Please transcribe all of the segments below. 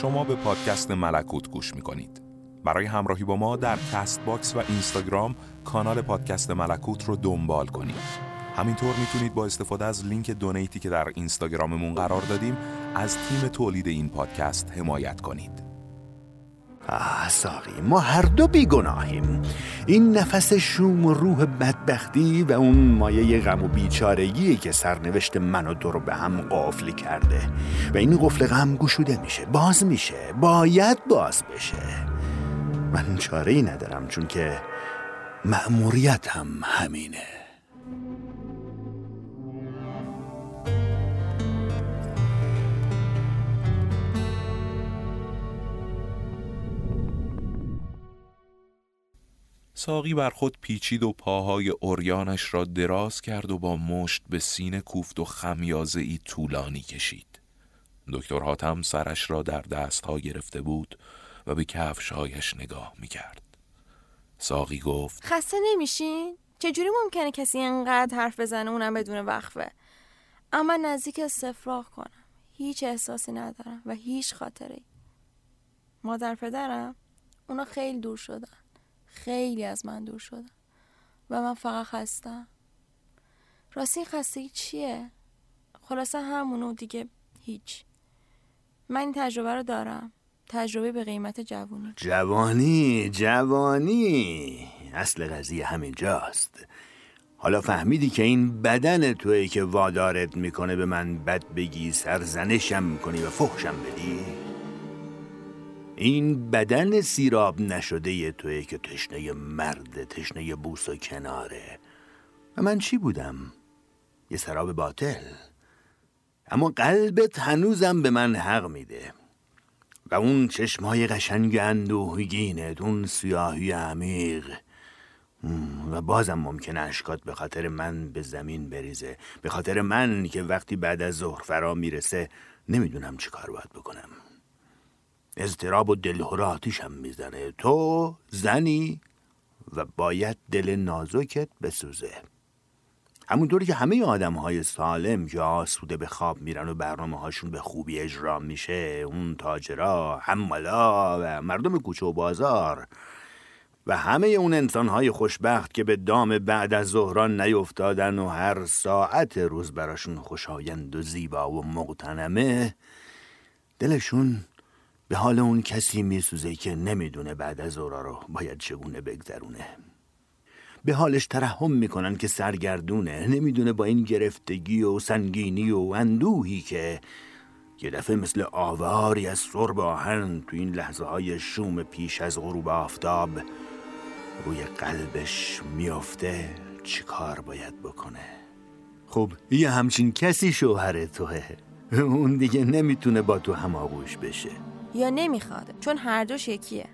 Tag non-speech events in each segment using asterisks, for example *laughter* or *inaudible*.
شما به پادکست ملکوت گوش می‌کنید. برای همراهی با ما در کست باکس و اینستاگرام کانال پادکست ملکوت رو دنبال کنید. همینطور می‌تونید با استفاده از لینک donateی که در اینستاگراممون قرار دادیم از تیم تولید این پادکست حمایت کنید. آه ساقی ما هر دو بیگناهیم. این نفس شوم و روح بدبختی و اون مایه غم و بیچارگی که سرنوشت من و تو رو به هم قفل کرده. و این قفل غم گشوده میشه باز میشه باید باز بشه. من چاره ای ندارم چون که مأموریتم همینه. ساقی بر خود پیچید و پاهای اوریانش را دراز کرد و با مشت به سینه کوفت و خمیازه ای طولانی کشید. دکتر حاتم سرش را در دستها گرفته بود و به کفشهایش نگاه می کرد. ساقی گفت خسته نمیشین؟ چجوری ممکنه کسی اینقدر حرف بزنه اونم بدون وقفه؟ اما نزدیک استفراغ کنم. هیچ احساسی ندارم و هیچ خاطره مادر پدرم اونا خیلی دور شدن. خیلی از من دور شدن. و من فقط خستم. راستی خستگی چیه؟ خلاصه همونو دیگه هیچ. من این تجربه رو دارم. تجربه به قیمت جوانی. جوانی جوانی. اصل قضیه همینجاست حالا فهمیدی که این بدن توی که وادارت می‌کنه به من بد بگی سرزنشم کنی و فحشم بدی؟ این بدن سیراب نشده توی که تشنه مرد تشنه بوس و کناره. و من چی بودم؟ یه سراب باطل. اما قلبت هنوزم به من حق میده. و اون چشمای قشنگ اندوهگینت اون سیاهی عمیق. و بازم ممکن اشکات به خاطر من به زمین بریزه. به خاطر من که وقتی بعد از ظهر فرا می‌رسه نمی‌دونم چی کار باید بکنم. اضطراب و دلهور آتیشم می‌زنه. تو زنی و باید دل نازکت بسوزه. همونطوری که همه آدم های سالم که آسوده به خواب میرن و برنامه هاشون به خوبی اجرا میشه اون تاجرا، حمالا و مردم کوچه و بازار و همه اون انسان های خوشبخت که به دام بعد از ظهران نیفتادن و هر ساعت روز براشون خوشایند و زیبا و مقتنمه دلشون به حال اون کسی میسوزه که نمی‌دونه بعد از اورا رو باید چگونه بگذرونه. به حالش ترحم می‌کنن که سرگردونه. نمی‌دونه با این گرفتگی و سنگینی و اندوهی که یه دفعه مثل آواری از سرب آهن تو این لحظه های شوم پیش از غروب آفتاب روی قلبش میافته. چی کار باید بکنه؟ خب یه همچین کسی شوهر توه. اون دیگه نمی‌تونه با تو هماغوش بشه. یا نمی‌خواد چون هر دوش یکیه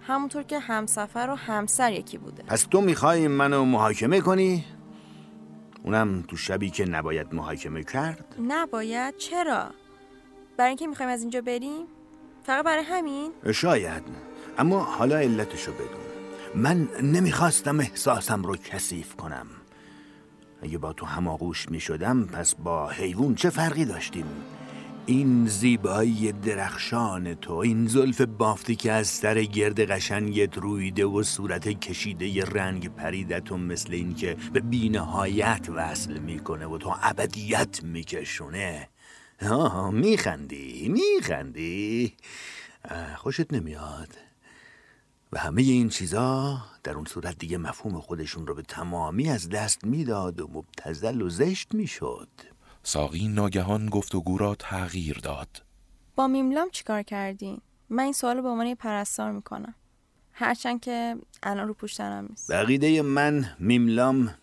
همونطور که همسفر و همسر یکی بوده پس تو می‌خوای منو محاکمه کنی؟ اونم تو شبی که نباید محاکمه کرد؟ نباید؟ چرا؟ برای اینکه می‌خوایم از اینجا بریم؟ فقط برای همین؟ شاید اما حالا علتشو بدون من نمی‌خواستم احساسم رو کثیف کنم اگه با تو هماغوش می‌شدم پس با حیوان چه فرقی داشتیم؟ این زیبایی درخشان تو این زلف بافتی که از سر گرد قشنگت رویده و صورت کشیده ی رنگ پریدت و مثل این که به بینهایت وصل می‌کنه و تو ابدیت میکشونه. آه میخندی میخندی. خوشت نمیاد. و همه این چیزا در اون صورت دیگه مفهوم خودشون رو به تمامی از دست می‌داد و مبتزل و زشت می‌شد. ساقی ناگهان گفتگو را تغییر داد. با میملام چیکار کردین؟ من این سوال به عنوان پرستار می‌کنم. هرچند که الان رو پشتنم نیست. بقیده من میملام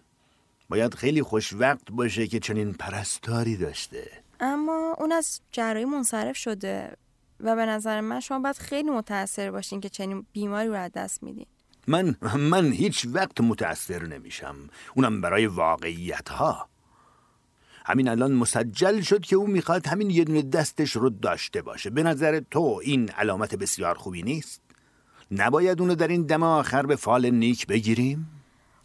باید خیلی خوش وقت باشه که چنین پرستاری داشته. اما اون از جرایی منصرف شده و به نظر من شما باید خیلی متاثر باشین که چنین بیماری رو از دست میدین. من من هیچ وقت متاثر نمیشم. اونم برای واقعیت ها همین الان مسجل شد که او می‌خواد همین یه دونه دستش رو داشته باشه به نظر تو این علامت بسیار خوبی نیست؟ نباید اونو در این دم آخر به فال نیک بگیریم؟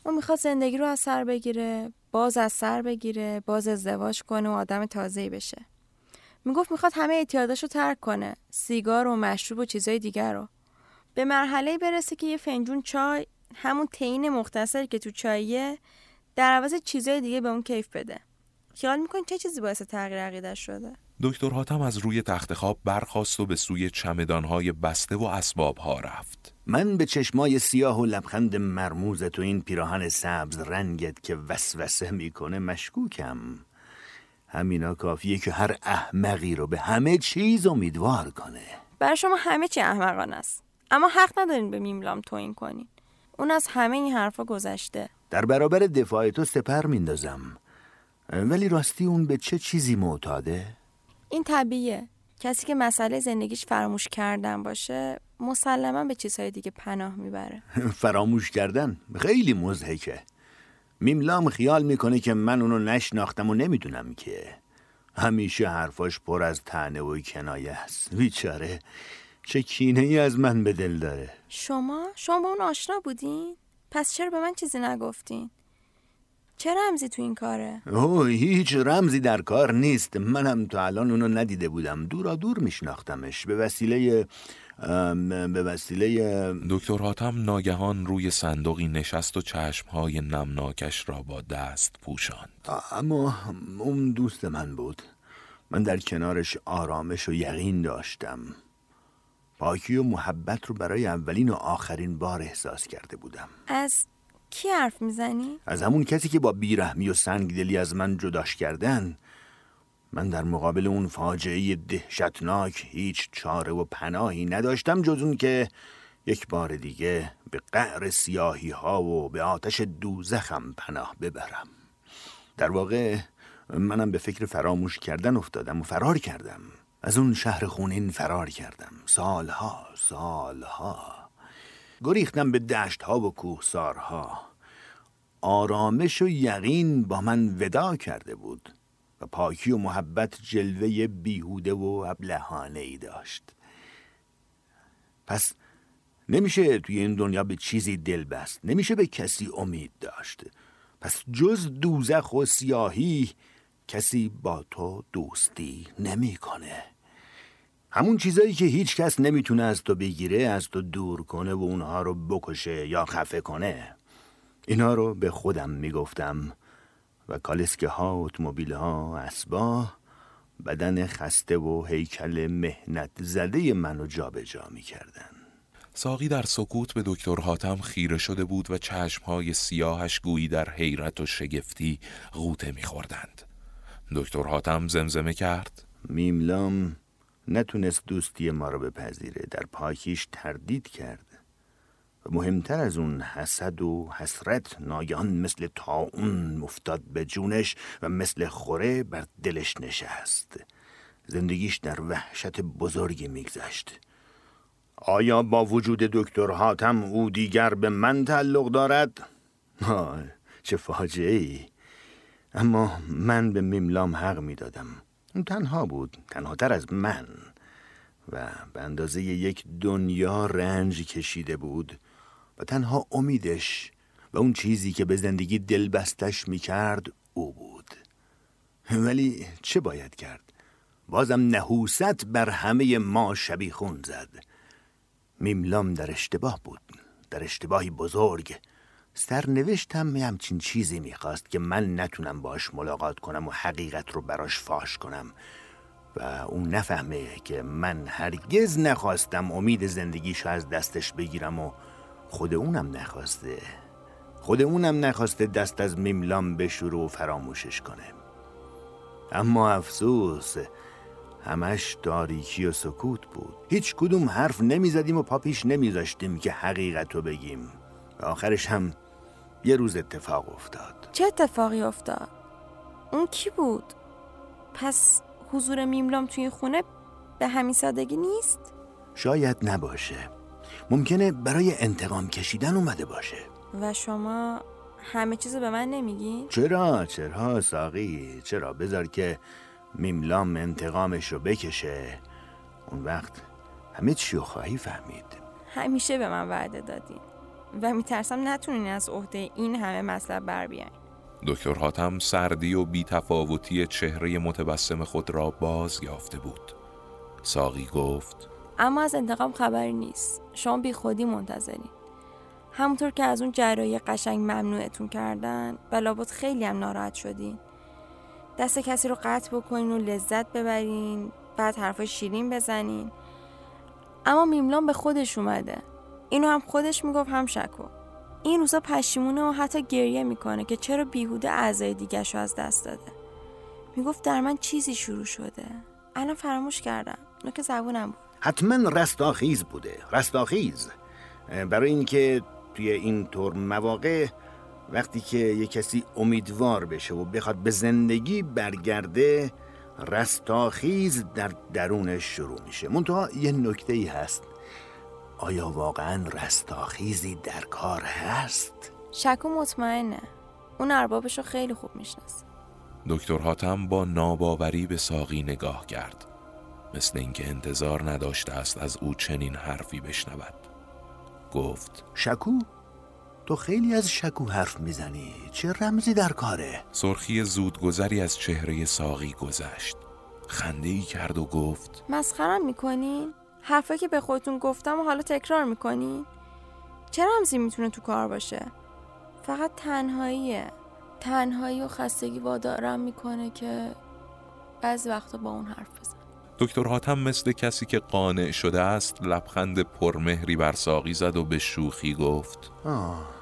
اون می‌خواد زندگی رو از سر بگیره باز از سر بگیره باز ازدواج کنه و آدم تازه‌ای بشه می‌گفت می‌خواد همه اعتیاداشو ترک کنه سیگار و مشروب و چیزای دیگر رو به مرحله برسه که یه فنجون چای همون تین مختصری که تو چاییه در عوض چیزای دیگه به اون کیف بده خیال می‌کنی چه چیزی باعث تغییر عقیدش شده؟ دکتر حاتم از روی تخت خواب برخاست و به سوی چمدانهای بسته و اسبابها رفت. من به چشمای سیاه و لبخند مرموز تو این پیراهن سبز رنگت که وسوسه می‌کنه مشکوکم. همینا کافیه که هر احمقی رو به همه چیز امیدوار کنه. برای شما همه چی احمقانه است. اما حق ندارین به میملام توهین کنین. اون از همه این حرفا گذشته. در برابر دفاع تو سپر میندازم. ولی راستی اون به چه چیزی معتاده؟ این طبیعیه کسی که مسئله زندگیش فراموش کردن باشه مسلما به چیزهای دیگه پناه می‌بره *laughs* فراموش کردن خیلی مزهکه میملام خیال می‌کنه که من اونو نشناختم و نمی‌دونم که همیشه حرفاش پر از تنه و کنایه است بیچاره چه کینه ای از من به دل داره شما؟ شما با اون آشنا بودین؟ پس چرا به من چیزی نگفتین؟ چه رمزی تو این کاره؟ اوه هیچ رمزی در کار نیست. منم تا الان اونو ندیده بودم. دورا دور میشناختمش. به وسیله به وسیله دکتر حاتم ناگهان روی صندوقی نشست و چشمهای نمناکش را با دست پوشاند. اما اون دوست من بود. من در کنارش آرامش و یقین داشتم. پاکی و محبت رو برای اولین و آخرین بار احساس کرده بودم. از کی حرف می‌زنی؟ از همون کسی که با بیرحمی و سنگدلی از من جداش کردن. من در مقابل اون فاجعه دهشتناک هیچ چاره و پناهی نداشتم جز اون که یک بار دیگه به قعر سیاهی ها و به آتش دوزخم پناه ببرم. در واقع منم به فکر فراموش کردن افتادم و فرار کردم. از اون شهر خونین فرار کردم. سالها سالها. گریختم به دشت ها و کوهسارها. آرامش و یقین با من ودا کرده بود و پاکی و محبت جلوه بیهوده و ابلهانه ای داشت. پس نمیشه توی این دنیا به چیزی دل بست نمیشه به کسی امید داشت. پس جز دوزخ و سیاهی کسی با تو دوستی نمی‌کنه. همون چیزایی که هیچ کس نمی‌تونه از تو بگیره از تو دور کنه و اونها رو بکشه یا خفه کنه. اینا رو به خودم می‌گفتم و کالسکه ها اتومبیل ها اسبا بدن خسته و هیکل مهنت زده منو جابجا می‌کردن. ساقی در سکوت به دکتر حاتم خیره شده بود و چشمهای سیاهش گویی در حیرت و شگفتی غوطه میخوردند. دکتر حاتم زمزمه کرد. میملام نتونست دوستی ما رو بپذیره در پاکیش تردید کرد. و مهمتر از اون حسد و حسرت ناگهان مثل تاون مفتاد به جونش و مثل خوره بر دلش نشست. زندگیش در وحشت بزرگی میگذشت. آیا با وجود دکتر حاتم او دیگر به من تعلق دارد؟ آه چه فاجعه ای اما من به میملام حق می‌دادم. اون تنها بود تنها تر از من. و به اندازه یک دنیا رنج کشیده بود و تنها امیدش و اون چیزی که به زندگی دلبستش می‌کرد او بود. ولی چه باید کرد؟ بازم نحوست بر همه ما شبیخون زد. میملام در اشتباه بود در اشتباهی بزرگ. سرنوشتم همچین چیزی می‌خواست که من نتونم باش ملاقات کنم و حقیقت رو براش فاش کنم. و اون نفهمه که من هرگز نخواستم امید زندگیشو از دستش بگیرم و خود اونم نخواسته. خود اونم نخواسته دست از میملام بشوره و فراموشش کنه. اما افسوس همش تاریکی و سکوت بود. هیچ کدوم حرف نمی‌زدیم و پاپیش نمیذاشتیم که حقیقت رو بگیم. آخرش هم یه روز اتفاق افتاد. چه اتفاقی افتاد؟ اون کی بود؟ پس حضور میملام توی خونه به همین سادگی نیست؟ شاید نباشه. ممکنه برای انتقام کشیدن اومده باشه. و شما همه چیز به من نمیگین؟ چرا؟ چرا ساقی؟ چرا؟ بذار که میملام انتقامش رو بکشه. اون وقت همه چی رو خواهی فهمید. همیشه به من وعده دادین. و میترسم نتونین از عهده این همه مطلب بر بیاین. دکتر حاتم سردی و بیتفاوتی چهره متبسم خود را باز یافته بود. ساقی گفت اما از انتقام خبری نیست. شما بی خودی منتظرین. همونطور که از اون جراحی قشنگ ممنوعتون کردن و لابد خیلی هم ناراحت شدین. دست کسی رو قطع بکنین و لذت ببرین بعد حرفای شیرین بزنین. اما میملان به خودش اومده. اینو هم خودش می‌گفت هم شکو. این روزا پشیمونه و حتی گریه می‌کنه که چرا بیهوده اعضای دیگرشو از دست داده. می‌گفت در من چیزی شروع شده. الان فراموش کردم. اونو که زبونم بود. حتما رستاخیز بوده. رستاخیز. برای اینکه توی این طور مواقع وقتی که یه کسی امیدوار بشه و بخواد به زندگی برگرده رستاخیز در درونش شروع میشه. منتها یه نکته ای هست. آیا واقعا رستاخیزی در کار هست؟ شکو مطمئنه اون اربابش رو خیلی خوب می‌شناسه دکتر حاتم با ناباوری به ساقی نگاه کرد مثل اینکه انتظار نداشته است از او چنین حرفی بشنود گفت شکو؟ تو خیلی از شکو حرف می‌زنی چه رمزی در کاره؟ سرخی زودگذری از چهره ساقی گذشت خنده ای کرد و گفت مسخرم می‌کنین؟ حرفایی که به خودتون گفتم و حالا تکرار می‌کنین؟ چه رمزی می‌تونه تو کار باشه؟ فقط تنهاییه تنهایی و خستگی وادارم می‌کنه که بعضی وقتا با اون حرف بزن دکتر حاتم مثل کسی که قانع شده است لبخند پرمهری بر ساقی زد و به شوخی گفت آه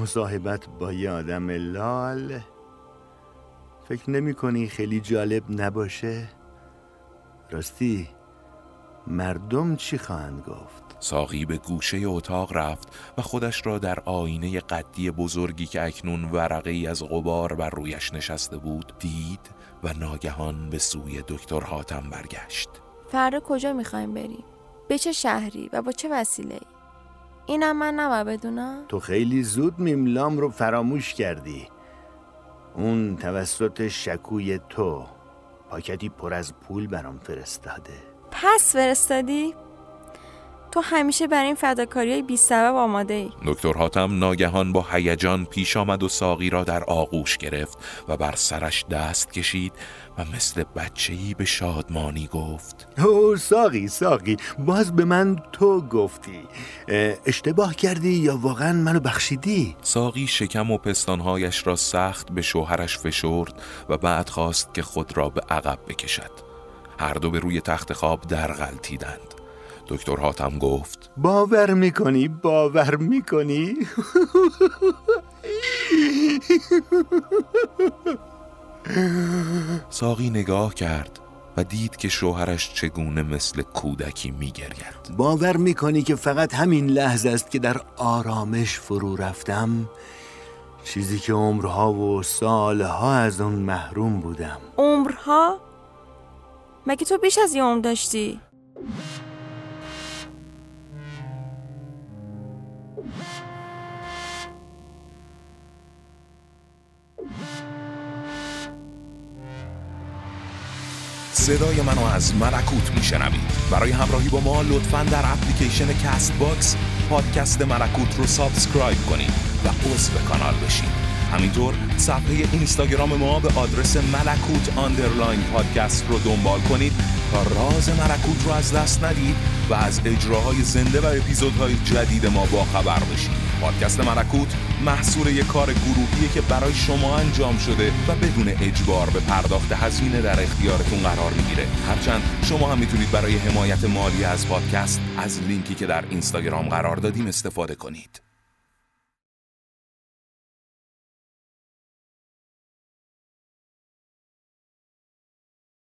مصاحبت با یه آدم لال فکر نمی کنی خیلی جالب نباشه؟ راستی مردم چی خواهند گفت؟ ساقی به گوشه اتاق رفت و خودش را در آینه قدی بزرگی که اکنون ورقه ای از غبار بر رویش نشسته بود دید و ناگهان به سوی دکتر حاتم برگشت فردا کجا می‌خوایم بریم؟ به چه شهری و با چه وسیله ای؟ اینم من نباید بدونم؟ تو خیلی زود میملام رو فراموش کردی اون توسط شکوی تو پاکتی پر از پول برام فرستاده پس فرستادی؟ تو همیشه برای این فداکاری های بی سبب آماده ای دکتر حاتم ناگهان با هیجان پیش آمد و ساقی را در آغوش گرفت و بر سرش دست کشید و مثل بچه‌ای به شادمانی گفت. او ساقی ساقی باز به من تو گفتی. اه، اشتباه کردی یا واقعا منو بخشیدی؟ ساقی شکم و پستانهایش را سخت به شوهرش فشرد و بعد خواست که خود را به عقب بکشد. هر دو به روی تخت خواب در غلطیدند دکتر حاتم گفت باور می‌کنی باور می‌کنی؟ ساقی نگاه کرد و دید که شوهرش چگونه مثل کودکی میگرید. باور می‌کنی که فقط همین لحظه است که در آرامش فرو رفتم؟ چیزی که عمرها و سالها از اون محروم بودم. عمرها؟ مگه تو بیش از یه عمر داشتی؟ صدای منو از ملکوت میشنوید برای همراهی با ما لطفا در اپلیکیشن کست باکس پادکست ملکوت رو subscribe کنید و عضو کانال بشید همینطور صفحه اینستاگرام ما به آدرس ملکوت underline پادکست رو دنبال کنید تا راز ملکوت رو از دست ندید و از اجراهای زنده و اپیزودهای جدید ما با خبر بشید. پادکست ملکوت محصول یک کار گروهیه که برای شما انجام شده و بدون اجبار به پرداخت هزینه در اختیارتون قرار می‌گیره. هرچند شما هم می‌تونید برای حمایت مالی از پادکست از لینکی که در اینستاگرام قرار دادیم استفاده کنید.